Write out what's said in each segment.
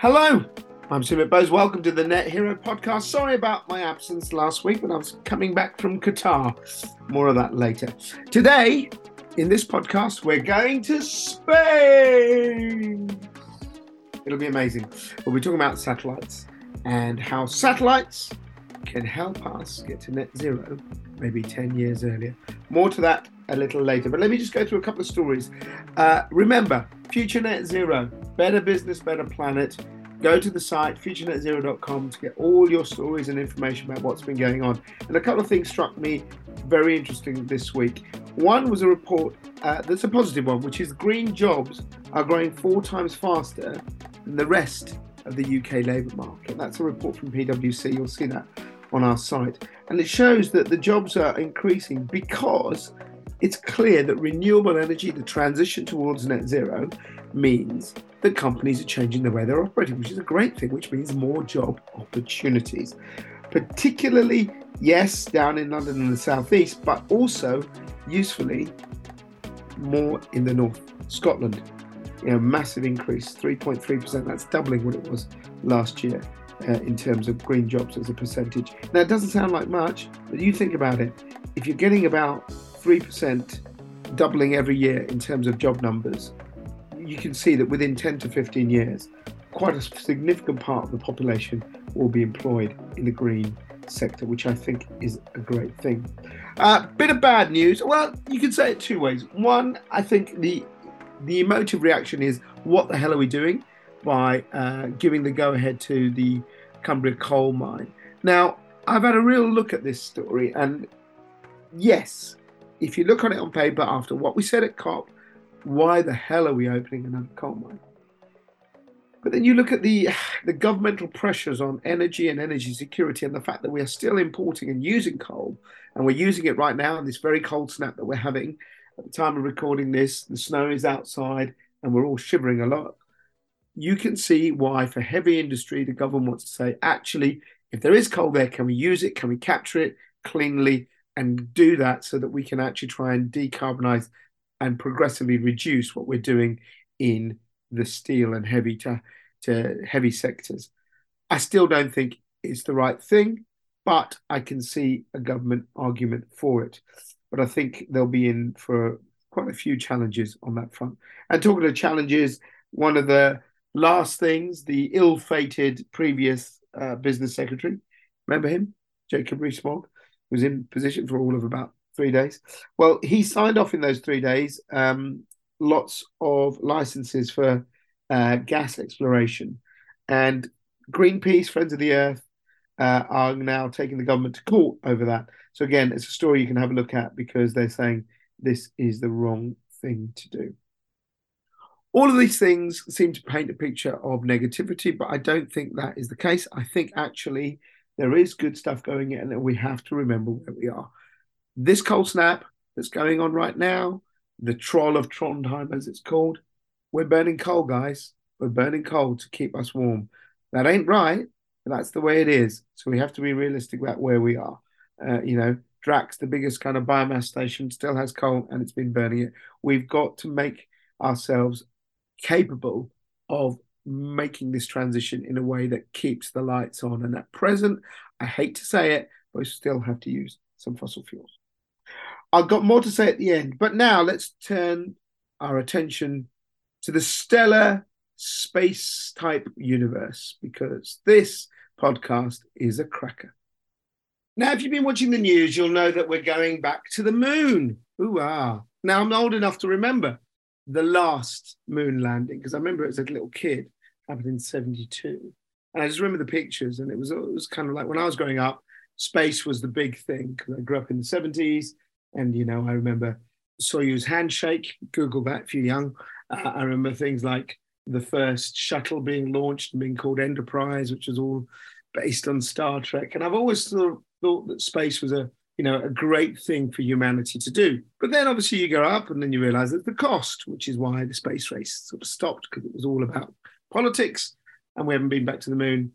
Hello, I'm Sumit Bose. Welcome to the Net Hero podcast. Sorry about my absence last week, but I was coming back from Qatar. More of that later. Today, in this podcast, we're going to Spain. It'll be amazing. We'll be talking about satellites and how satellites can help us get to net zero maybe 10 years earlier. More to that a little later. But let me just go through a couple of stories. Uh, remember, Future Net Zero, better business, better planet. Go to the site futurenetzero.com to get all your stories and information about what's been going on. And a couple of things struck me very interesting this week. One was a report uh, that's a positive one, which is green jobs are growing four times faster than the rest of the UK labour market. That's a report from PwC. You'll see that on our site. And it shows that the jobs are increasing because it's clear that renewable energy, the transition towards net zero, means that companies are changing the way they're operating, which is a great thing, which means more job opportunities. Particularly, yes, down in London and the southeast, but also usefully more in the north, Scotland. You know, massive increase, 3.3%. That's doubling what it was last year. Uh, in terms of green jobs as a percentage. Now, it doesn't sound like much, but you think about it. If you're getting about 3% doubling every year in terms of job numbers, you can see that within 10 to 15 years, quite a significant part of the population will be employed in the green sector, which I think is a great thing. A uh, bit of bad news. Well, you can say it two ways. One, I think the the emotive reaction is, what the hell are we doing by uh, giving the go ahead to the Cumbria coal mine? Now, I've had a real look at this story, and yes, if you look on it on paper after what we said at COP, why the hell are we opening another coal mine? But then you look at the the governmental pressures on energy and energy security, and the fact that we are still importing and using coal, and we're using it right now in this very cold snap that we're having. At the time of recording this, the snow is outside, and we're all shivering a lot. You can see why, for heavy industry, the government wants to say, actually, if there is coal there, can we use it? Can we capture it cleanly? and do that so that we can actually try and decarbonize and progressively reduce what we're doing in the steel and heavy to, to heavy sectors. I still don't think it's the right thing, but I can see a government argument for it. But I think they'll be in for quite a few challenges on that front. And talking of challenges, one of the last things, the ill-fated previous uh, business secretary, remember him, Jacob Rees-Mogg, was in position for all of about three days. Well, he signed off in those three days um, lots of licenses for uh, gas exploration. And Greenpeace, Friends of the Earth, uh, are now taking the government to court over that. So, again, it's a story you can have a look at because they're saying this is the wrong thing to do. All of these things seem to paint a picture of negativity, but I don't think that is the case. I think actually there is good stuff going in, and we have to remember where we are. This cold snap that's going on right now, the troll of Trondheim, as it's called, we're burning coal, guys. We're burning coal to keep us warm. That ain't right, but that's the way it is. So we have to be realistic about where we are. Uh, you know, Drax, the biggest kind of biomass station, still has coal and it's been burning it. We've got to make ourselves capable of making this transition in a way that keeps the lights on. And at present, I hate to say it, but we still have to use some fossil fuels. I've got more to say at the end, but now let's turn our attention to the stellar space type universe because this podcast is a cracker. Now, if you've been watching the news, you'll know that we're going back to the moon. Ooh, ah. Now, I'm old enough to remember the last moon landing because I remember it as a little kid happened in 72. And I just remember the pictures, and it was, it was kind of like when I was growing up, space was the big thing because I grew up in the 70s. And, you know, I remember Soyuz handshake, Google that if you're young. Uh, I remember things like the first shuttle being launched and being called Enterprise, which was all based on Star Trek. And I've always of thought that space was a you know a great thing for humanity to do. But then obviously you go up and then you realize that the cost, which is why the space race sort of stopped because it was all about politics, and we haven't been back to the moon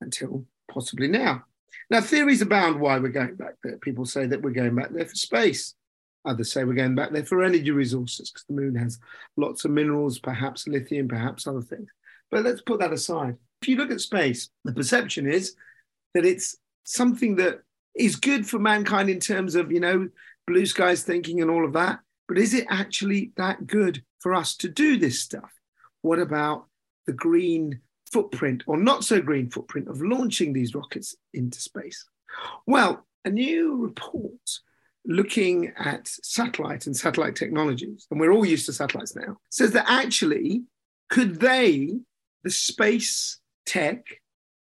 until possibly now. Now, theories abound why we're going back there. People say that we're going back there for space. Others say we're going back there for energy resources because the moon has lots of minerals, perhaps lithium, perhaps other things. But let's put that aside. If you look at space, the perception is that it's something that is good for mankind in terms of, you know, blue skies thinking and all of that. But is it actually that good for us to do this stuff? What about the green footprint or not so green footprint of launching these rockets into space? Well, a new report looking at satellite and satellite technologies, and we're all used to satellites now, says that actually, could they, the space tech,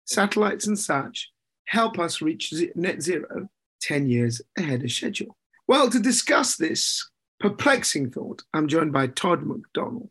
satellites and such, help us reach net zero 10 years ahead of schedule? Well, to discuss this perplexing thought, I'm joined by Todd McDonell,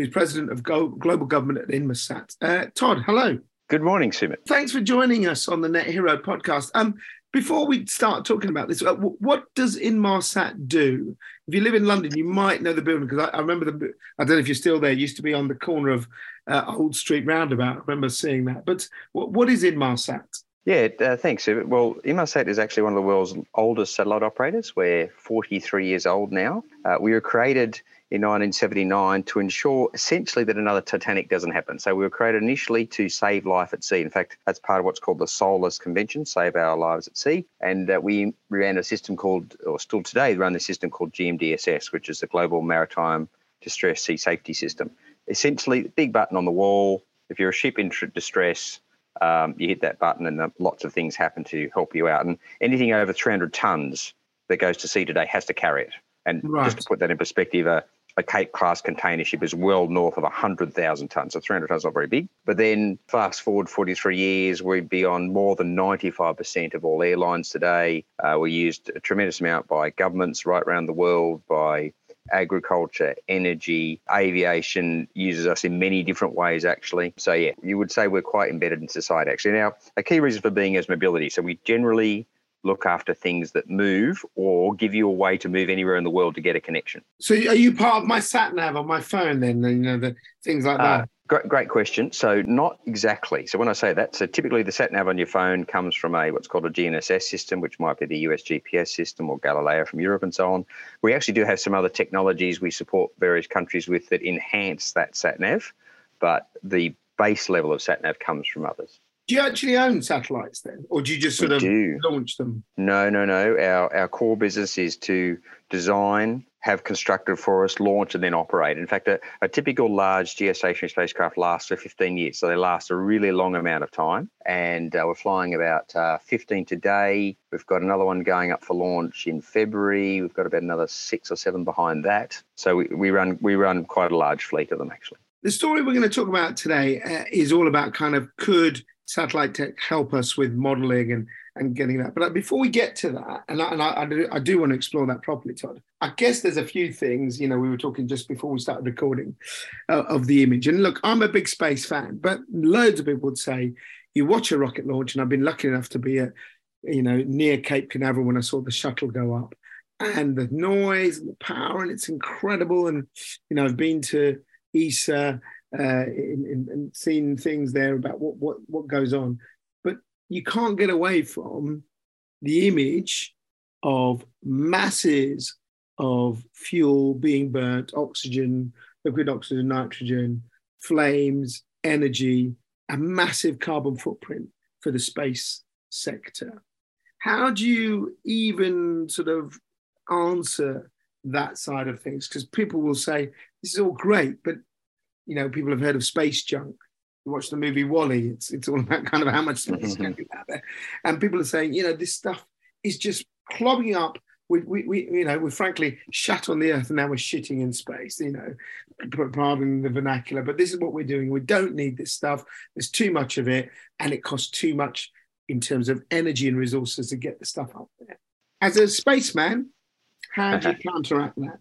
who's president of Global Government at Inmarsat. Uh, Todd, hello. Good morning, Sumit. Thanks for joining us on the Net Hero podcast. Um, before we start talking about this, uh, what does Inmarsat do? If you live in London, you might know the building because I, I, remember the. I don't know if you're still there. It used to be on the corner of uh, Old Street Roundabout. I remember seeing that. But what, what is Inmarsat? Yeah, uh, thanks. Well, Inmarsat is actually one of the world's oldest satellite operators. We're 43 years old now. Uh, we were created in 1979 to ensure essentially that another Titanic doesn't happen. So we were created initially to save life at sea. In fact, that's part of what's called the SOLAS Convention, Save Our Lives at Sea. And uh, we ran a system called, or still today, run the system called GMDSS, which is the Global Maritime Distress Sea Safety System. Essentially, big button on the wall. If you're a ship in distress, um, you hit that button and lots of things happen to help you out. And anything over 300 tons that goes to sea today has to carry it. And right. just to put that in perspective, a, a Cape class container ship is well north of 100,000 tonnes. So 300 tonnes is not very big. But then fast forward 43 years, we'd be on more than 95% of all airlines today. Uh, we're used a tremendous amount by governments right around the world, by agriculture, energy, aviation uses us in many different ways, actually. So, yeah, you would say we're quite embedded in society, actually. Now, a key reason for being is mobility. So, we generally look after things that move or give you a way to move anywhere in the world to get a connection. So are you part of my sat nav on my phone then? You know, the things like that. Uh, great, great question. So not exactly. So when I say that, so typically the sat nav on your phone comes from a what's called a GNSS system, which might be the US GPS system or Galileo from Europe and so on. We actually do have some other technologies we support various countries with that enhance that sat nav, but the base level of sat nav comes from others. Do you actually own satellites then, or do you just sort we of do. launch them? No, no, no. Our our core business is to design, have constructed for us, launch, and then operate. In fact, a, a typical large geostationary spacecraft lasts for 15 years, so they last a really long amount of time. And uh, we're flying about uh, 15 today. We've got another one going up for launch in February. We've got about another six or seven behind that. So we, we run we run quite a large fleet of them actually. The story we're going to talk about today uh, is all about kind of could satellite tech help us with modeling and and getting that. But before we get to that, and I, and I, I, do, I do want to explore that properly, Todd. I guess there's a few things. You know, we were talking just before we started recording uh, of the image. And look, I'm a big space fan, but loads of people would say you watch a rocket launch, and I've been lucky enough to be at you know near Cape Canaveral when I saw the shuttle go up, and the noise and the power, and it's incredible. And you know, I've been to ESA uh, and seen things there about what, what, what goes on. But you can't get away from the image of masses of fuel being burnt, oxygen, liquid oxygen, nitrogen, flames, energy, a massive carbon footprint for the space sector. How do you even sort of answer that side of things? Because people will say, this is all great, but you know, people have heard of space junk. You watch the movie WALL-E. It's it's all about kind of how much space is going to be mm-hmm. out there, and people are saying, you know, this stuff is just clogging up. We, we, we you know, we're frankly shat on the earth and now we're shitting in space, you know, pardon the vernacular, but this is what we're doing. We don't need this stuff. There's too much of it and it costs too much in terms of energy and resources to get the stuff up there. As a spaceman, how do you counteract that?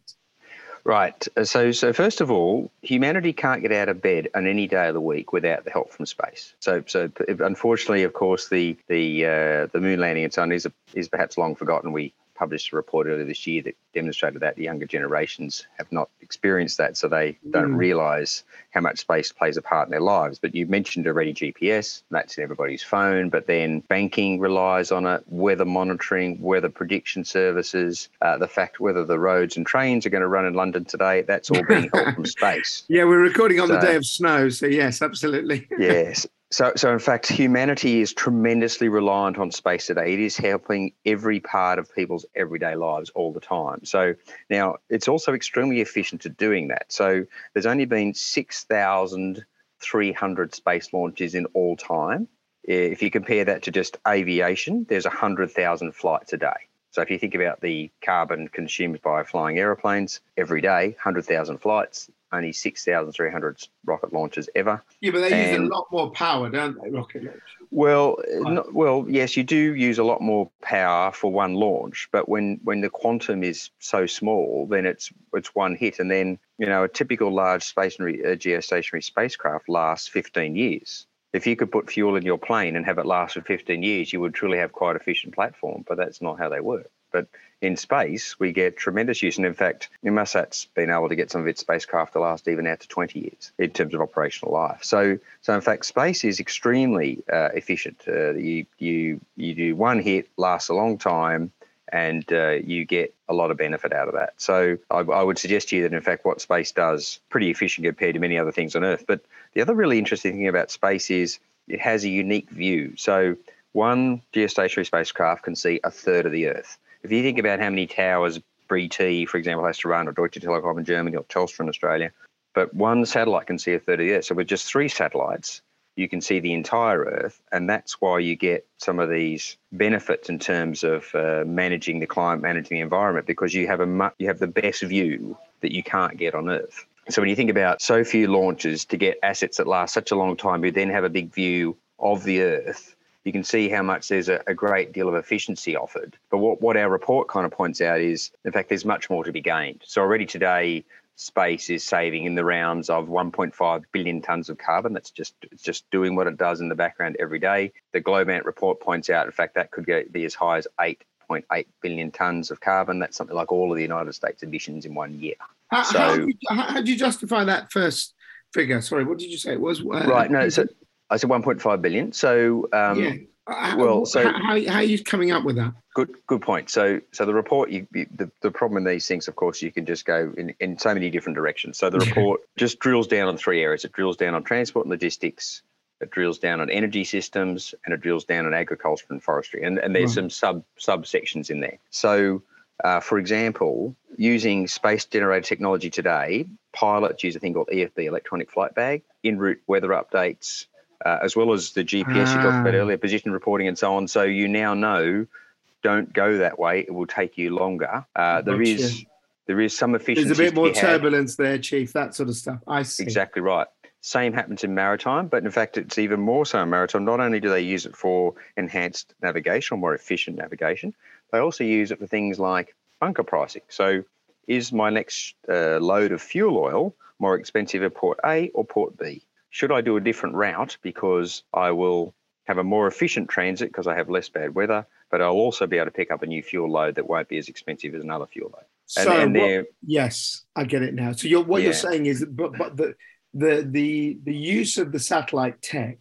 Right. Uh, so, so first of all, humanity can't get out of bed on any day of the week without the help from space. So, so unfortunately, of course, the the uh, the moon landing and so on is is perhaps long forgotten. We published a report earlier this year that demonstrated that the younger generations have not experienced that, so they don't mm. realise how much space plays a part in their lives. But you mentioned already GPS, that's in everybody's phone, but then banking relies on it, weather monitoring, weather prediction services, uh, the fact whether the roads and trains are going to run in London today, that's all being held from space. Yeah, we're recording on so, the day of snow, so yes, absolutely. yes. So, so in fact, humanity is tremendously reliant on space today. It is helping every part of people's everyday lives all the time. So now it's also extremely efficient at doing that. So there's only been 6,300 space launches in all time. If you compare that to just aviation, there's 100,000 flights a day. So if you think about the carbon consumed by flying aeroplanes every day, 100,000 flights, only 6,300 rocket launches ever. Yeah, but they and, use a lot more power, don't they, rocket launches? Well, not, well, yes, you do use a lot more power for one launch, but when when the quantum is so small, then it's it's one hit, and then you know a typical large stationary uh, geostationary spacecraft lasts 15 years. If you could put fuel in your plane and have it last for 15 years, you would truly have quite efficient platform, but that's not how they work. But in space, we get tremendous use. And in fact, Inmarsat's been able to get some of its spacecraft to last even out to 20 years in terms of operational life. So, so in fact, space is extremely uh, efficient. Uh, you, you, you do one hit, lasts a long time, and uh, you get a lot of benefit out of that. So I, I, would suggest to you that, in fact, what space does pretty efficient compared to many other things on Earth. But the other really interesting thing about space is it has a unique view. So one geostationary spacecraft can see a third of the Earth. If you think about how many towers BT, for example, has to run, or Deutsche Telekom in Germany, or Telstra in Australia, but one satellite can see a third of the Earth. So with just three satellites, you can see the entire Earth, and that's why you get some of these benefits in terms of uh, managing the climate, managing the environment, because you have a mu- you have the best view that you can't get on Earth. So when you think about so few launches to get assets that last such a long time, you then have a big view of the Earth you can see how much there's a, a, great deal of efficiency offered. But what, what our report kind of points out is, in fact, there's much more to be gained. So already today, space is saving in the rounds of 1.5 billion tons of carbon. That's just it's just doing what it does in the background every day. The Globant report points out, in fact, that could get, be as high as 8.8 billion tons of carbon. That's something like all of the United States emissions in one year. How, so, how, do, you, how do you justify that first figure? Sorry, what did you say it was? Uh, right, no, so I said 1.5 billion. So, um, yeah. Uh, well, so how, how, are you coming up with that? Good, good point. So, so the report, you, you, the, the problem in these things, of course, you can just go in, in so many different directions. So the report just drills down on three areas. It drills down on transport and logistics, it drills down on energy systems, and it drills down on agriculture and forestry. And, and there's right. some sub subsections in there. So, uh, for example, using space generated technology today, pilots use a thing called EFB, electronic flight bag, in route weather updates, uh, as well as the GPS ah. you talked about ah. earlier, position reporting and so on. So you now know, don't go that way. It will take you longer. Uh, there gotcha. is there is some efficiency. There's a bit more turbulence there, Chief. That sort of stuff. I see. Exactly right. Same happens in maritime, but in fact, it's even more so in maritime. Not only do they use it for enhanced navigation or more efficient navigation, they also use it for things like bunker pricing. So, is my next uh, load of fuel oil more expensive at port A or port B? Should I do a different route because I will have a more efficient transit because I have less bad weather, but I'll also be able to pick up a new fuel load that won't be as expensive as another fuel load. So and, what, yes, I get it now. So you're, what yeah. you're saying is, but but the the the the use of the satellite tech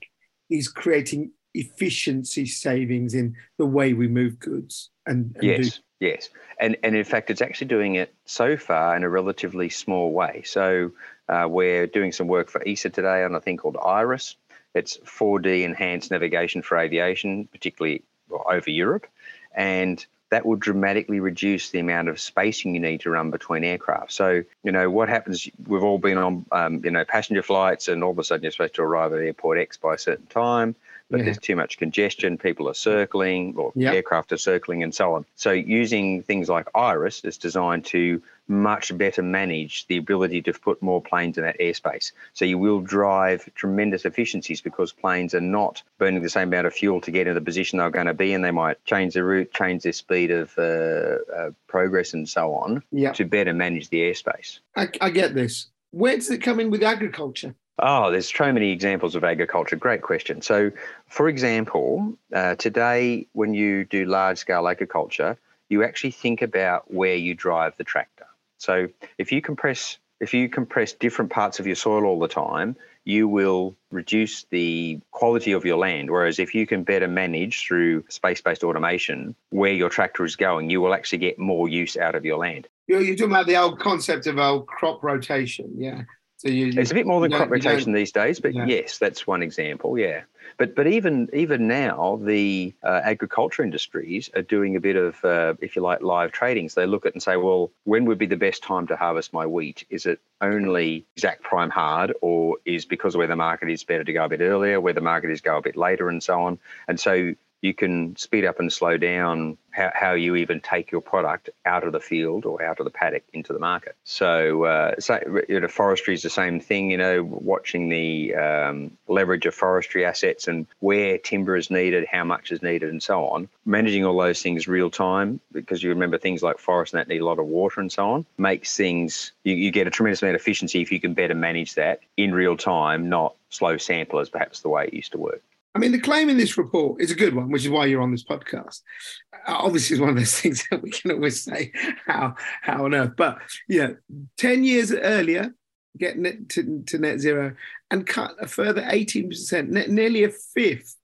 is creating efficiency savings in the way we move goods and, and yes. Do- Yes, and and in fact, it's actually doing it so far in a relatively small way. So uh, we're doing some work for ESA today on a thing called IRIS. It's 4D enhanced navigation for aviation, particularly over Europe, and that will dramatically reduce the amount of spacing you need to run between aircraft. So, you know, what happens, we've all been on, um, you know, passenger flights and all of a sudden you're supposed to arrive at airport X by a certain time but yeah. there's too much congestion. People are circling, or yep. aircraft are circling, and so on. So, using things like Iris is designed to much better manage the ability to put more planes in that airspace. So, you will drive tremendous efficiencies because planes are not burning the same amount of fuel to get in the position they're going to be in. They might change the route, change their speed of uh, uh, progress, and so on yep. to better manage the airspace. I, I get this. Where does it come in with agriculture? Oh, there's so many examples of agriculture. Great question. So, for example, uh, today when you do large scale agriculture, you actually think about where you drive the tractor. So, if you compress if you compress different parts of your soil all the time, you will reduce the quality of your land. Whereas if you can better manage through space based automation where your tractor is going, you will actually get more use out of your land. You're, you're talking about the old concept of old crop rotation, yeah. So you, you, it's a bit more than crop rotation these days, but yeah. yes, that's one example. Yeah, but but even even now, the uh, agriculture industries are doing a bit of, uh, if you like, live trading. So they look at and say, well, when would be the best time to harvest my wheat? Is it only exact prime hard, or is because of where the market is better to go a bit earlier, where the market is go a bit later, and so on? And so you can speed up and slow down how, how you even take your product out of the field or out of the paddock into the market. So, uh, so you know, forestry is the same thing. You know, watching the um, leverage of forestry assets and where timber is needed, how much is needed, and so on. Managing all those things real time because you remember things like forests that need a lot of water and so on makes things you, you get a tremendous amount of efficiency if you can better manage that in real time, not slow samplers, perhaps the way it used to work. I mean, the claim in this report is a good one, which is why you're on this podcast. Uh, obviously, it's one of those things that we can always say, how, how on earth? But, yeah, 10 years earlier, get net to, to net zero and cut a further 18%, net, nearly a fifth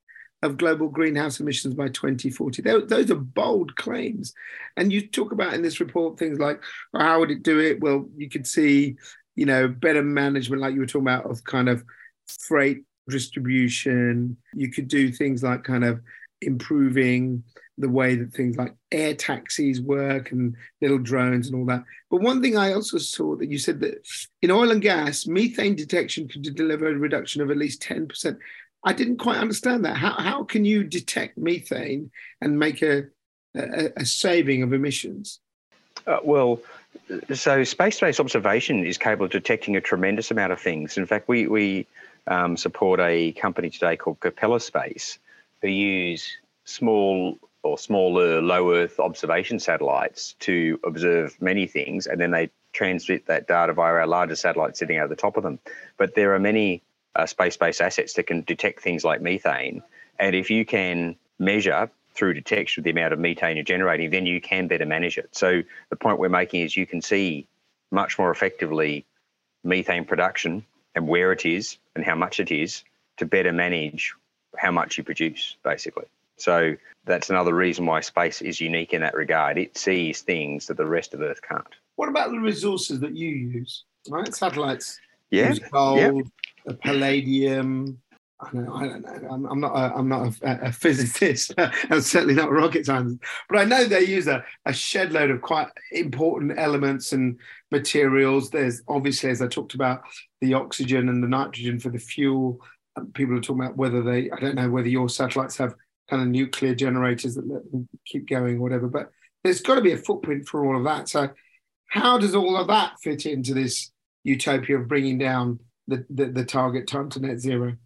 of global greenhouse emissions by 2040. Those are bold claims. And you talk about in this report things like, well, how would it do it? Well, you could see, you know, better management, like you were talking about, of kind of freight distribution. You could do things like kind of improving the way that things like air taxis work and little drones and all that. But one thing I also saw that you said that in oil and gas, methane detection could deliver a reduction of at least 10%. I didn't quite understand that. How, how can you detect methane and make a, a, a saving of emissions? Uh, well, so space-based observation is capable of detecting a tremendous amount of things. In fact, we we um, support a company today called Capella Space, who use small or smaller low Earth observation satellites to observe many things, and then they transmit that data via our larger satellite sitting over the top of them. But there are many uh, space-based assets that can detect things like methane, and if you can measure through detection the amount of methane you're generating, then you can better manage it. So the point we're making is you can see much more effectively methane production and where it is and how much it is to better manage how much you produce, basically. So that's another reason why space is unique in that regard. It sees things that the rest of Earth can't. What about the resources that you use? Right, satellites. Yeah. Use gold, yeah. palladium, I don't know. I don't know. I'm, I'm not. A, I'm not a, a physicist. I'm certainly not a rocket scientist. But I know they use a, a shed load of quite important elements and materials. There's obviously, as I talked about, the oxygen and the nitrogen for the fuel. Um, people are talking about whether they. I don't know whether your satellites have kind of nuclear generators that let them keep going or whatever. But there's got to be a footprint for all of that. So, how does all of that fit into this utopia of bringing down the, the, the target time to net zero?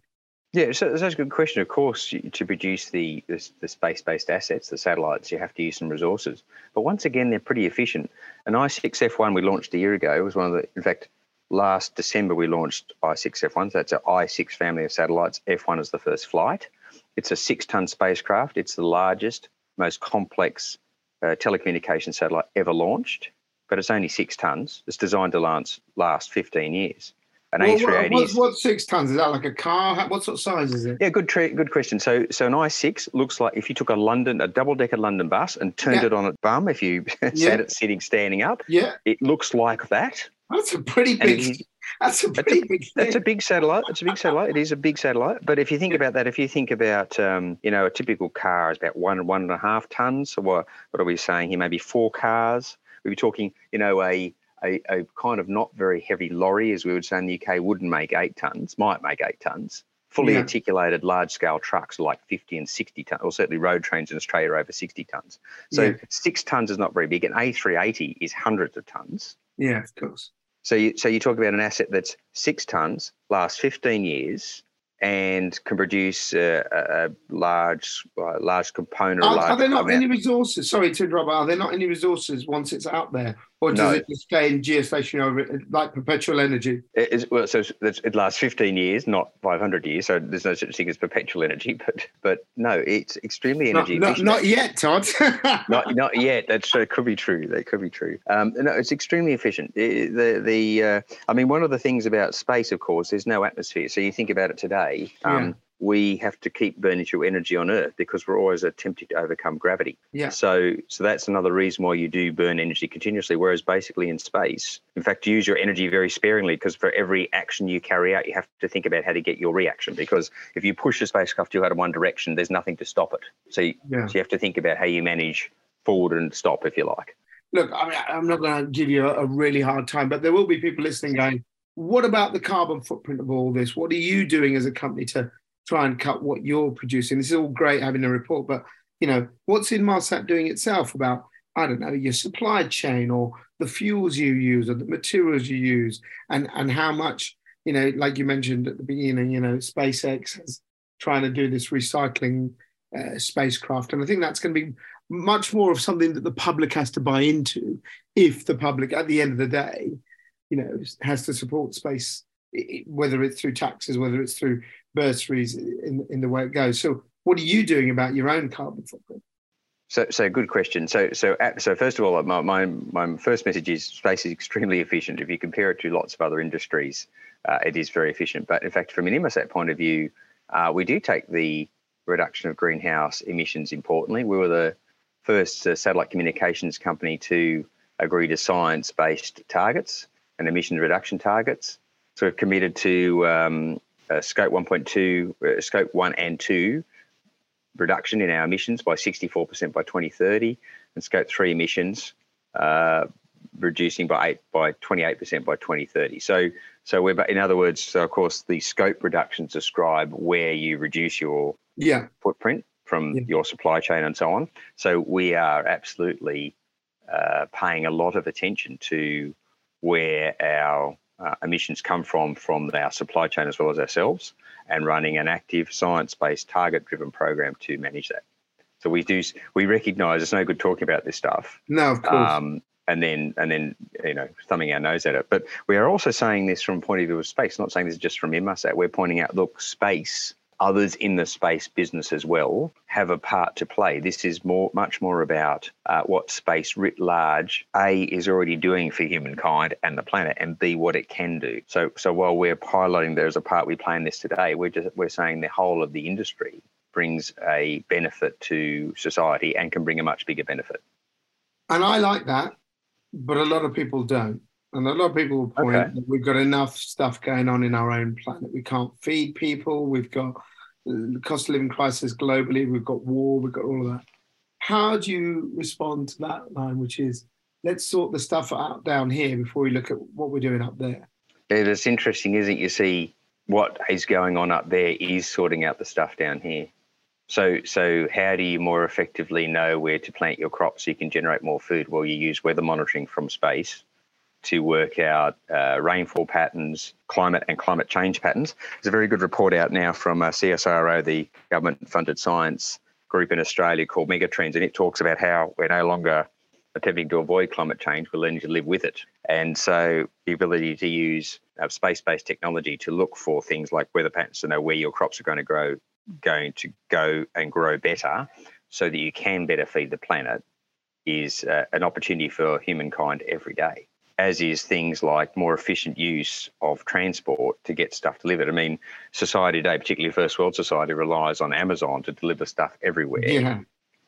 Yeah, so that's a good question. Of course, to produce the, the, the space-based assets, the satellites, you have to use some resources. But once again, they're pretty efficient. An i6F1 we launched a year ago was one of the. In fact, last December we launched i6F1. So that's an i6 family of satellites. F1 is the first flight. It's a six-ton spacecraft. It's the largest, most complex uh, telecommunication satellite ever launched, but it's only six tons. It's designed to last last 15 years. An well, A380. What's, what's six tons? Is that like a car? What sort of size is it? Yeah, good tra- good question. So, so an i6 looks like if you took a London, a double decker London bus and turned yeah. it on its bum, if you yeah. sat it sitting standing up, yeah, it looks like that. That's a pretty big. That's a pretty a, big. Thing. That's a big satellite. It's a big satellite. It is a big satellite. But if you think about that, if you think about, um, you know, a typical car is about one one and a half tons. So what what are we saying here? Maybe four cars. We'd be talking, you know, a a, a, kind of not very heavy lorry, as we would say in the UK, wouldn't make eight tons, might make eight tons. Fully yeah. articulated large scale trucks like 50 and 60 tons, or certainly road trains in Australia are over 60 tons. So yeah. six tons is not very big. An A380 is hundreds of tons. Yeah, of course. So you, so you talk about an asset that's six tons, lasts 15 years, and can produce a, a large large component. Are, large are there not amount. any resources? Sorry to interrupt. Are there not any resources once it's out there or does No. it just stay in geostationary like perpetual energy? It, it's- well, so it lasts 15 years, not 500 years. So there's no such thing as perpetual energy. But but no, it's extremely energy not, efficient. not yet, Todd. not not yet. That's that could be true. That could be true. Um, no, it's extremely efficient. The the uh, I mean, one of the things about space, of course, there's no atmosphere. So you think about it today. Um, Yeah. We have to keep burning through energy on Earth because we're always attempting to overcome gravity. Yeah. So so that's another reason why you do burn energy continuously. Whereas basically in space, in fact, you use your energy very sparingly because for every action you carry out, you have to think about how to get your reaction. Because if you push the spacecraft too hard in one direction, there's nothing to stop it. So you, yeah. so you have to think about how you manage forward and stop, if you like. Look, I mean, I'm not going to give you a, a really hard time, but there will be people listening going, "What about the carbon footprint of all this? What are you doing as a company to try and cut what you're producing?" This is all great having a report, but you know, what's Inmarsat doing itself about? I don't know your supply chain or the fuels you use or the materials you use, and and how much you know, like you mentioned at the beginning, you know, SpaceX is trying to do this recycling uh, spacecraft, and I think that's going to be much more of something that the public has to buy into if the public at the end of the day you know has to support space whether it's through taxes whether it's through bursaries in, in the way it goes so what are you doing about your own carbon footprint So, so good question. So, so, so first of all, my, my, my first message is space is extremely efficient. If you compare it to lots of other industries, uh, it is very efficient. But in fact, from an Inmarsat point of view, uh, we do take the reduction of greenhouse emissions importantly. We were the first uh, satellite communications company to agree to science-based targets and emission reduction targets. So we've committed to um, uh, scope 1.2, uh, scope one and two reduction in our emissions by 64% by 2030, and scope three emissions uh, reducing by eight by 28% by 2030. So, so we're in other words, so of course the scope reductions describe where you reduce your yeah footprint from Yeah. your supply chain and so on. So we are absolutely uh, paying a lot of attention to where our uh, emissions come from from our supply chain as well as ourselves, and running an active science-based target-driven program to manage that. So we do we recognise it's no good talking about this stuff no of course um, and then and then you know thumbing our nose at it. But we are also saying this from a point of view of space. Not saying this just from Inmarsat. We're pointing out, look, space. Others in the space business as well have a part to play. This is more, much more about uh, what space writ large a is already doing for humankind and the planet, and b what it can do. So, so while we're highlighting there's a part we play in this today, we're just we're saying the whole of the industry brings a benefit to society and can bring a much bigger benefit. and i like that but a lot of people don't and a lot of people will point Okay. that we've got enough stuff going on in our own planet we can't feed people we've got the cost of living crisis globally we've got war we've got all of that how do you respond to that line which is let's sort the stuff out down here before we look at what we're doing up there It is interesting, isn't it? You see what is going on up there is sorting out the stuff down here. So, so how do you more effectively know where to plant your crops so you can generate more food? Well, you use weather monitoring from space to work out uh, rainfall patterns, climate and climate change patterns. There's a very good report out now from uh, CSIRO, the government-funded science group in Australia called Megatrends, and it talks about how we're no longer attempting to avoid climate change, we're learning to live with it. And so the ability to use uh, space-based technology to look for things like weather patterns to know where your crops are going to grow, going to go and grow better, so that you can better feed the planet, is uh, an opportunity for humankind every day. As is things like more efficient use of transport to get stuff delivered. I mean, society today, particularly first world society, relies on Amazon to deliver stuff everywhere yeah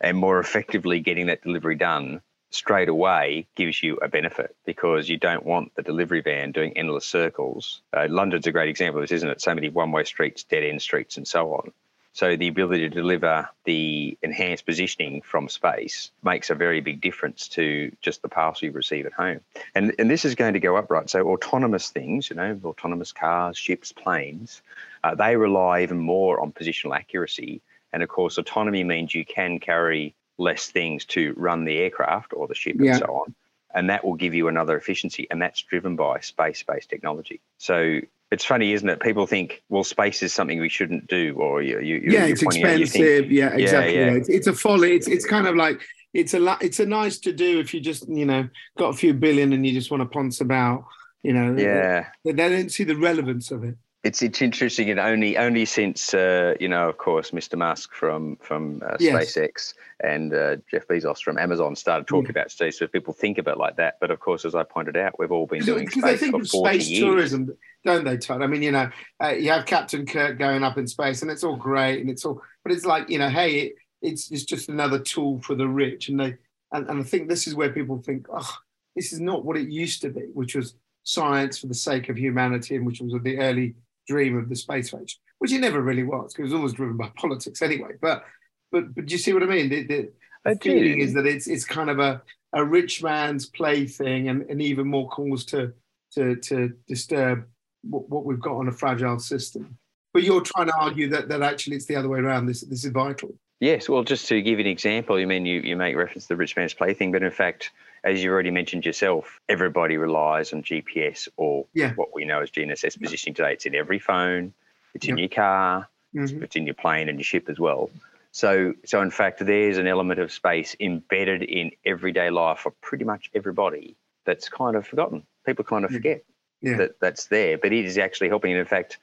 and more effectively getting that delivery done straight away gives you a benefit because you don't want the delivery van doing endless circles. Uh, London's a great example of this, isn't it? So many one way streets, dead end streets, and so on. So the ability to deliver the enhanced positioning from space makes a very big difference to just the parcel you receive at home. And and this is going to go up, right? So autonomous things, you know, autonomous cars, ships, planes, uh, they rely even more on positional accuracy. And of course, autonomy means you can carry less things to run the aircraft or the ship Yeah. and so on. And that will give you another efficiency. And that's driven by space based technology. So it's funny, isn't it? People think, well, space is something we shouldn't do, or you, you, yeah it's you think- expensive yeah exactly yeah. It's, it's a folly it's, it's kind of like it's a. It's a nice to do if you just you know got a few billion and you just want to ponce about. You know, yeah, they, they don't see the relevance of it. It's it's interesting, and only only since uh, you know, of course, Mr. Musk from from uh, Yes. SpaceX and uh, Jeff Bezos from Amazon started talking Yeah. about space, so people think about it like that. But of course, as I pointed out, we've all been doing because they space think for of forty space years. tourism, don't they, Todd? I mean, you know, uh, you have Captain Kirk going up in space, and it's all great, and it's all, but it's like, you know, hey, it, it's it's just another tool for the rich, and they, and, and I think this is where people think, oh, this is not what it used to be, which was science for the sake of humanity, and which was the early dream of the space age, which it never really was, because it was always driven by politics anyway. But but but do you see what I mean? The, the, I feeling do. is that it's it's kind of a, a rich man's plaything and, and even more cause to to to disturb what, what we've got on a fragile system. But you're trying to argue that that actually it's the other way around. This this is vital. Yes, well, just to give you an example, you mean you, you make reference to the rich man's plaything, but in fact, as you already mentioned yourself, everybody relies on GPS or Yeah. what we know as GNSS positioning today. It's in every phone, it's in your car, Mhm. it's in your plane and your ship as well. So, so in fact, there's an element of space embedded in everyday life for pretty much everybody that's kind of forgotten. People kind of Yeah. forget Yeah. that that's there, but it is actually helping. And in fact,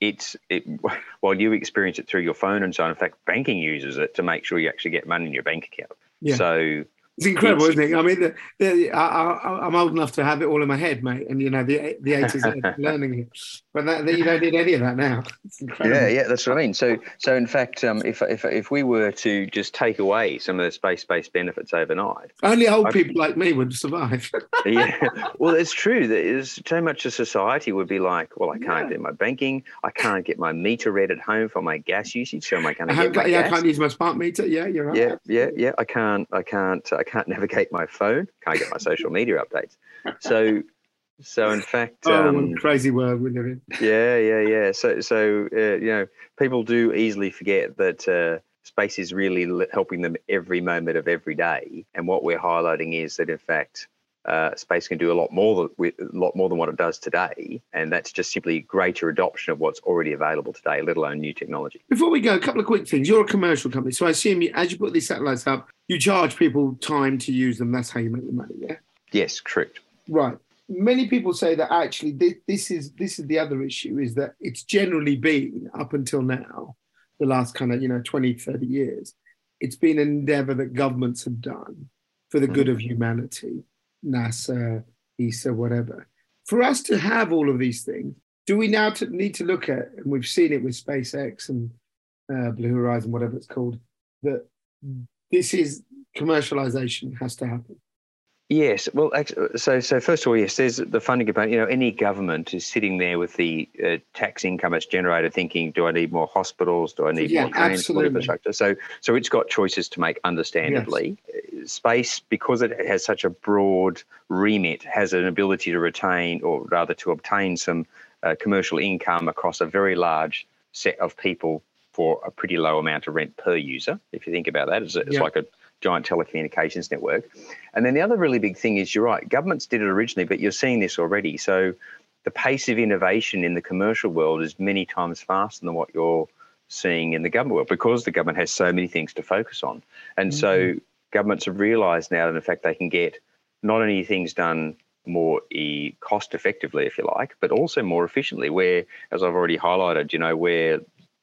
it's it, while you experience it through your phone and so on. In fact, banking uses it to make sure you actually get money in your bank account. Yeah. So It's incredible, isn't it? I mean, the, the, I, I, I'm old enough to have it all in my head, mate, and you know the the 80s learning it, but that, you don't need any of that now. It's yeah, yeah, that's what I mean. So, so in fact, um, if if if we were to just take away some of the space-based benefits overnight, Only old I- people like me would survive. yeah. Well, it's true. There's so much of society would be like, well, I can't Yeah. do my banking. I can't get my meter read at home for my gas usage. So am I going to get my yeah, I can't use my smart meter. Yeah, you're right. Yeah, yeah, yeah. I can't, I can't, I can't navigate my phone. Can't get my social media updates. So, so in fact, Oh, um, crazy world we live in. yeah, yeah, yeah. So, so uh, you know, people do easily forget that uh, space is really helping them every moment of every day. And what we're highlighting is that, in fact, uh, space can do a lot more than with, a lot more than what it does today, and that's just simply greater adoption of what's already available today, let alone new technology. Before we go, a couple of quick things. You're a commercial company, so I assume you, as you put these satellites up, you charge people time to use them. That's how you make the money. Yeah. Yes, correct. Right. Many people say that actually this, this is this is the other issue is that it's generally been up until now, the last kind of you know 20, 30 years, it's been an endeavor that governments have done for the good of humanity, NASA, ESA, whatever. For us to have all of these things, do we now to, need to look at, and we've seen it with SpaceX and uh, Blue Horizon, whatever it's called, that this is commercialization has to happen. Yes. Well, so so first of all, yes, there's the funding component. You know, any government is sitting there with the uh, tax income it's generated, thinking, do I need more hospitals? Do I need Yeah, more transport infrastructure? So so it's got choices to make. Understandably, Uh, space because it has such a broad remit has an ability to retain, or rather to obtain some uh, commercial income across a very large set of people for a pretty low amount of rent per user. If you think about that, it's, it's Yeah. like a giant telecommunications network. And then the other really big thing is you're right, governments did it originally, but you're seeing this already. So the pace of innovation in the commercial world is many times faster than what you're seeing in the government world because the government has so many things to focus on. And so mm-hmm. governments have realized now that in fact they can get not only things done more e- cost effectively, if you like, but also more efficiently. Where, as I've already highlighted, you know, we're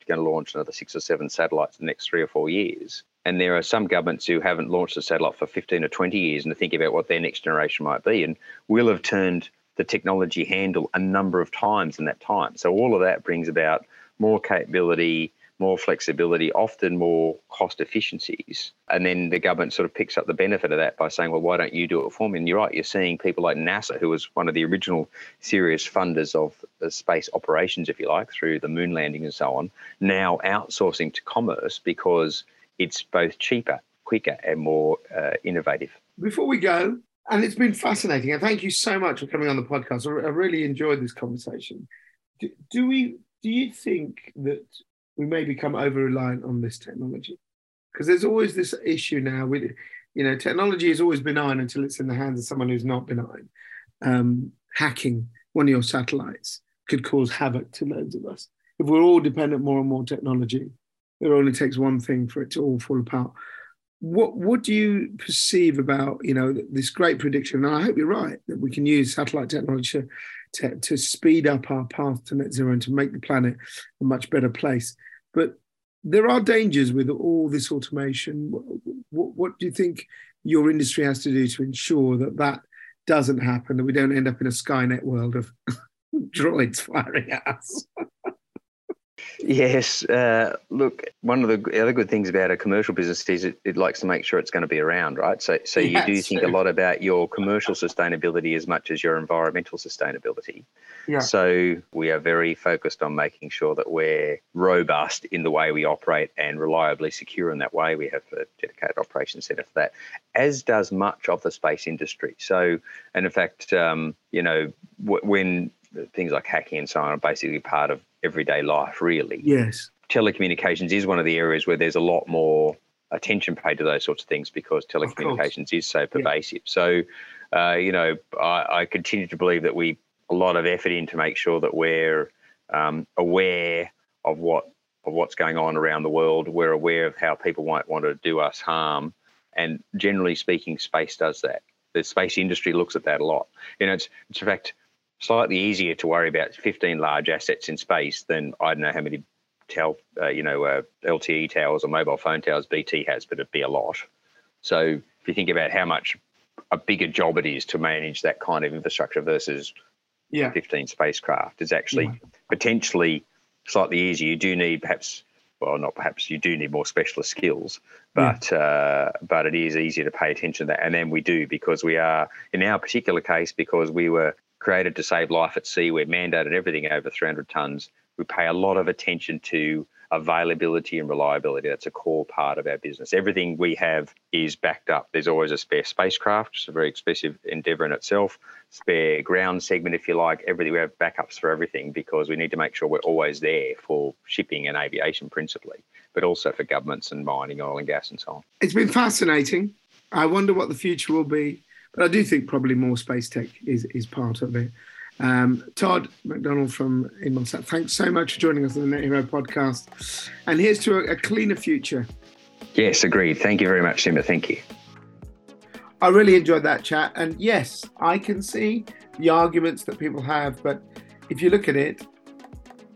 going to launch another six or seven satellites in the next three or four years. And there are some governments who haven't launched a satellite for 15 or 20 years and to think about what their next generation might be. And we'll have turned the technology handle a number of times in that time. So all of that brings about more capability, more flexibility, often more cost efficiencies. And then the government sort of picks up the benefit of that by saying, well, why don't you do it for me? And you're right, you're seeing people like NASA, who was one of the original serious funders of the space operations, if you like, through the moon landing and so on, now outsourcing to commerce because it's both cheaper, quicker, and more uh, innovative. before we go, and it's been fascinating, and thank you so much for coming on the podcast. I really enjoyed this conversation. Do, do we? Do you think that we may become over reliant on this technology? Because there's always this issue now with, you know, technology is always benign until it's in the hands of someone who's not benign. Um, hacking one of your satellites could cause havoc to loads of us. If we're all dependent more and more technology, it only takes one thing for it to all fall apart. What what do you perceive about you know this great prediction? And I hope you're right that we can use satellite technology to, to speed up our path to net zero and to make the planet a much better place. But there are dangers with all this automation. What, what do you think your industry has to do to ensure that that doesn't happen, that we don't end up in a Skynet world of droids firing at us? Yes. Uh, look, one of the other good things about a commercial business is it, it likes to make sure it's going to be around, right? So, so you do think true. a lot about your commercial sustainability as much as your environmental sustainability. Yeah. So we are very focused on making sure that we're robust in the way we operate and reliably secure in that way. We have a dedicated operations centre for that, as does much of the space industry. So, and in fact, um, you know, w- when things like hacking and so on are basically part of everyday life, really. Yes. Telecommunications is one of the areas where there's a lot more attention paid to those sorts of things because telecommunications is so pervasive. Yeah. So, uh, you know, I, I, continue to believe that we a lot of effort in to make sure that we're um, aware of what of what's going on around the world. We're aware of how people might want to do us harm, and generally speaking, space does that. The space industry looks at that a lot. You know, it's, it's in fact slightly easier to worry about 15 large assets in space than I don't know how many tel, uh, you know, uh, LTE towers or mobile phone towers BT has, but it'd be a lot. So if you think about how much a bigger job it is to manage that kind of infrastructure versus yeah. 15 spacecraft, is actually yeah. potentially slightly easier. You do need perhaps, well, not perhaps, you do need more specialist skills, but yeah. uh, but it is easier to pay attention to that. And then we do because we are, in our particular case, because we were created to save life at sea. We're mandated everything over 300 tonnes. We pay a lot of attention to availability and reliability. That's a core part of our business. Everything we have is backed up. There's always a spare spacecraft, it's a very expensive endeavour in itself, spare ground segment, if you like. Everything we have backups for everything because we need to make sure we're always there for shipping and aviation principally, but also for governments and mining, oil and gas, and so on. It's been fascinating. I wonder what the future will be. But I do think probably more space tech is, is part of it. Um, Todd McDonell from Inmarsat, thanks so much for joining us on the Net Hero podcast. And here's to a, a cleaner future. Yes, agreed. Thank you very much, Simba. Thank you. I really enjoyed that chat. And yes, I can see the arguments that people have, but if you look at it,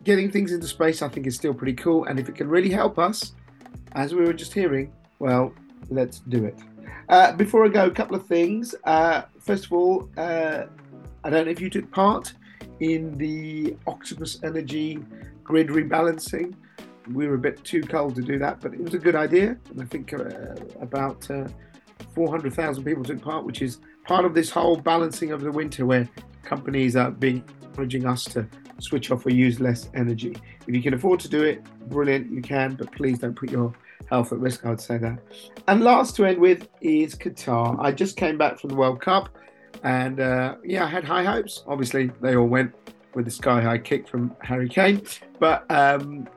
getting things into space, I think, is still pretty cool. And if it can really help us, as we were just hearing, well, let's do it. Uh, before I go, a couple of things. Uh, first of all, uh, I don't know if you took part in the Octopus Energy grid rebalancing. We were a bit too cold to do that, but it was a good idea. And I think uh, about uh, 400,000 people took part, which is part of this whole balancing of the winter where companies are being encouraging us to switch off or use less energy. If you can afford to do it, brilliant, you can, but please don't put your health at risk, I would say that. And last to end with is Qatar. I just came back from the World Cup and uh, yeah, I had high hopes. Obviously, they all went with the sky high kick from Harry Kane, but um,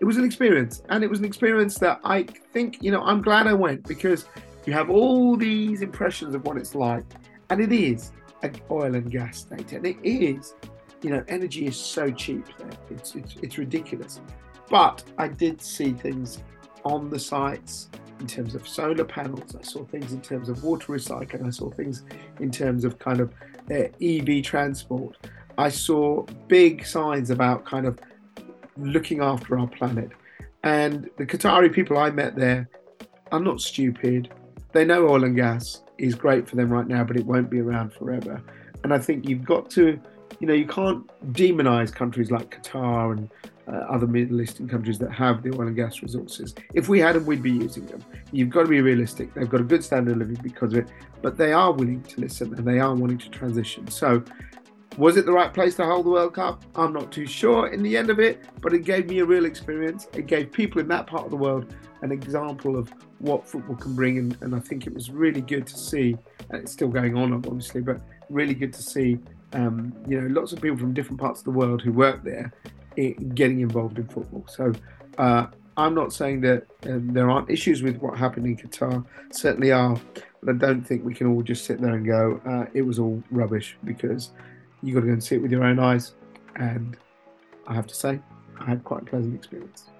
it was an experience. And it was an experience that I think, you know, I'm glad I went because you have all these impressions of what it's like. And it is an oil and gas state. And it is, you know, energy is so cheap there. It's, it's, it's ridiculous. But I did see things on the sites in terms of solar panels. I saw things in terms of water recycling. I saw things in terms of kind of uh, EV transport. I saw big signs about kind of looking after our planet. And the Qatari people I met there are not stupid. They know oil and gas is great for them right now, but it won't be around forever. And I think you've got to, you know, you can't demonize countries like Qatar and uh, other Middle Eastern countries that have the oil and gas resources. If we had them, we'd be using them. You've got to be realistic. They've got a good standard of living because of it, but they are willing to listen and they are wanting to transition. So, was it the right place to hold the World Cup? I'm not too sure in the end of it, but it gave me a real experience. It gave people in that part of the world an example of what football can bring, and, and I think it was really good to see. And it's still going on, obviously, but really good to see. Um, you know, lots of people from different parts of the world who work there getting involved in football. So uh, I'm not saying that um, there aren't issues with what happened in Qatar. Certainly are, but I don't think we can all just sit there and go, uh, it was all rubbish because you got to go and see it with your own eyes. And I have to say, I had quite a pleasant experience.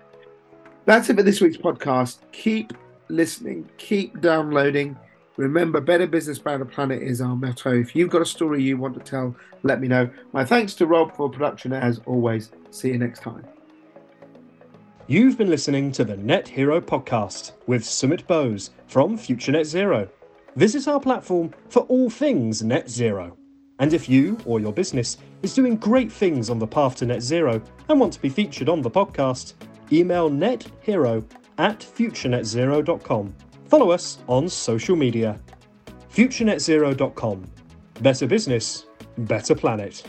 That's it for this week's podcast. Keep listening. Keep downloading. Remember, Better Business, Better Planet is our motto. If you've got a story you want to tell, let me know. My thanks to Rob for production as always. See you next time. You've been listening to the Net Hero podcast with Sumit Bose from Future Net Zero. Visit our platform for all things net zero. And if you or your business is doing great things on the path to net zero and want to be featured on the podcast, email nethero at futurenetzero.com. Follow us on social media. futurenetzero.com. Better business, better planet.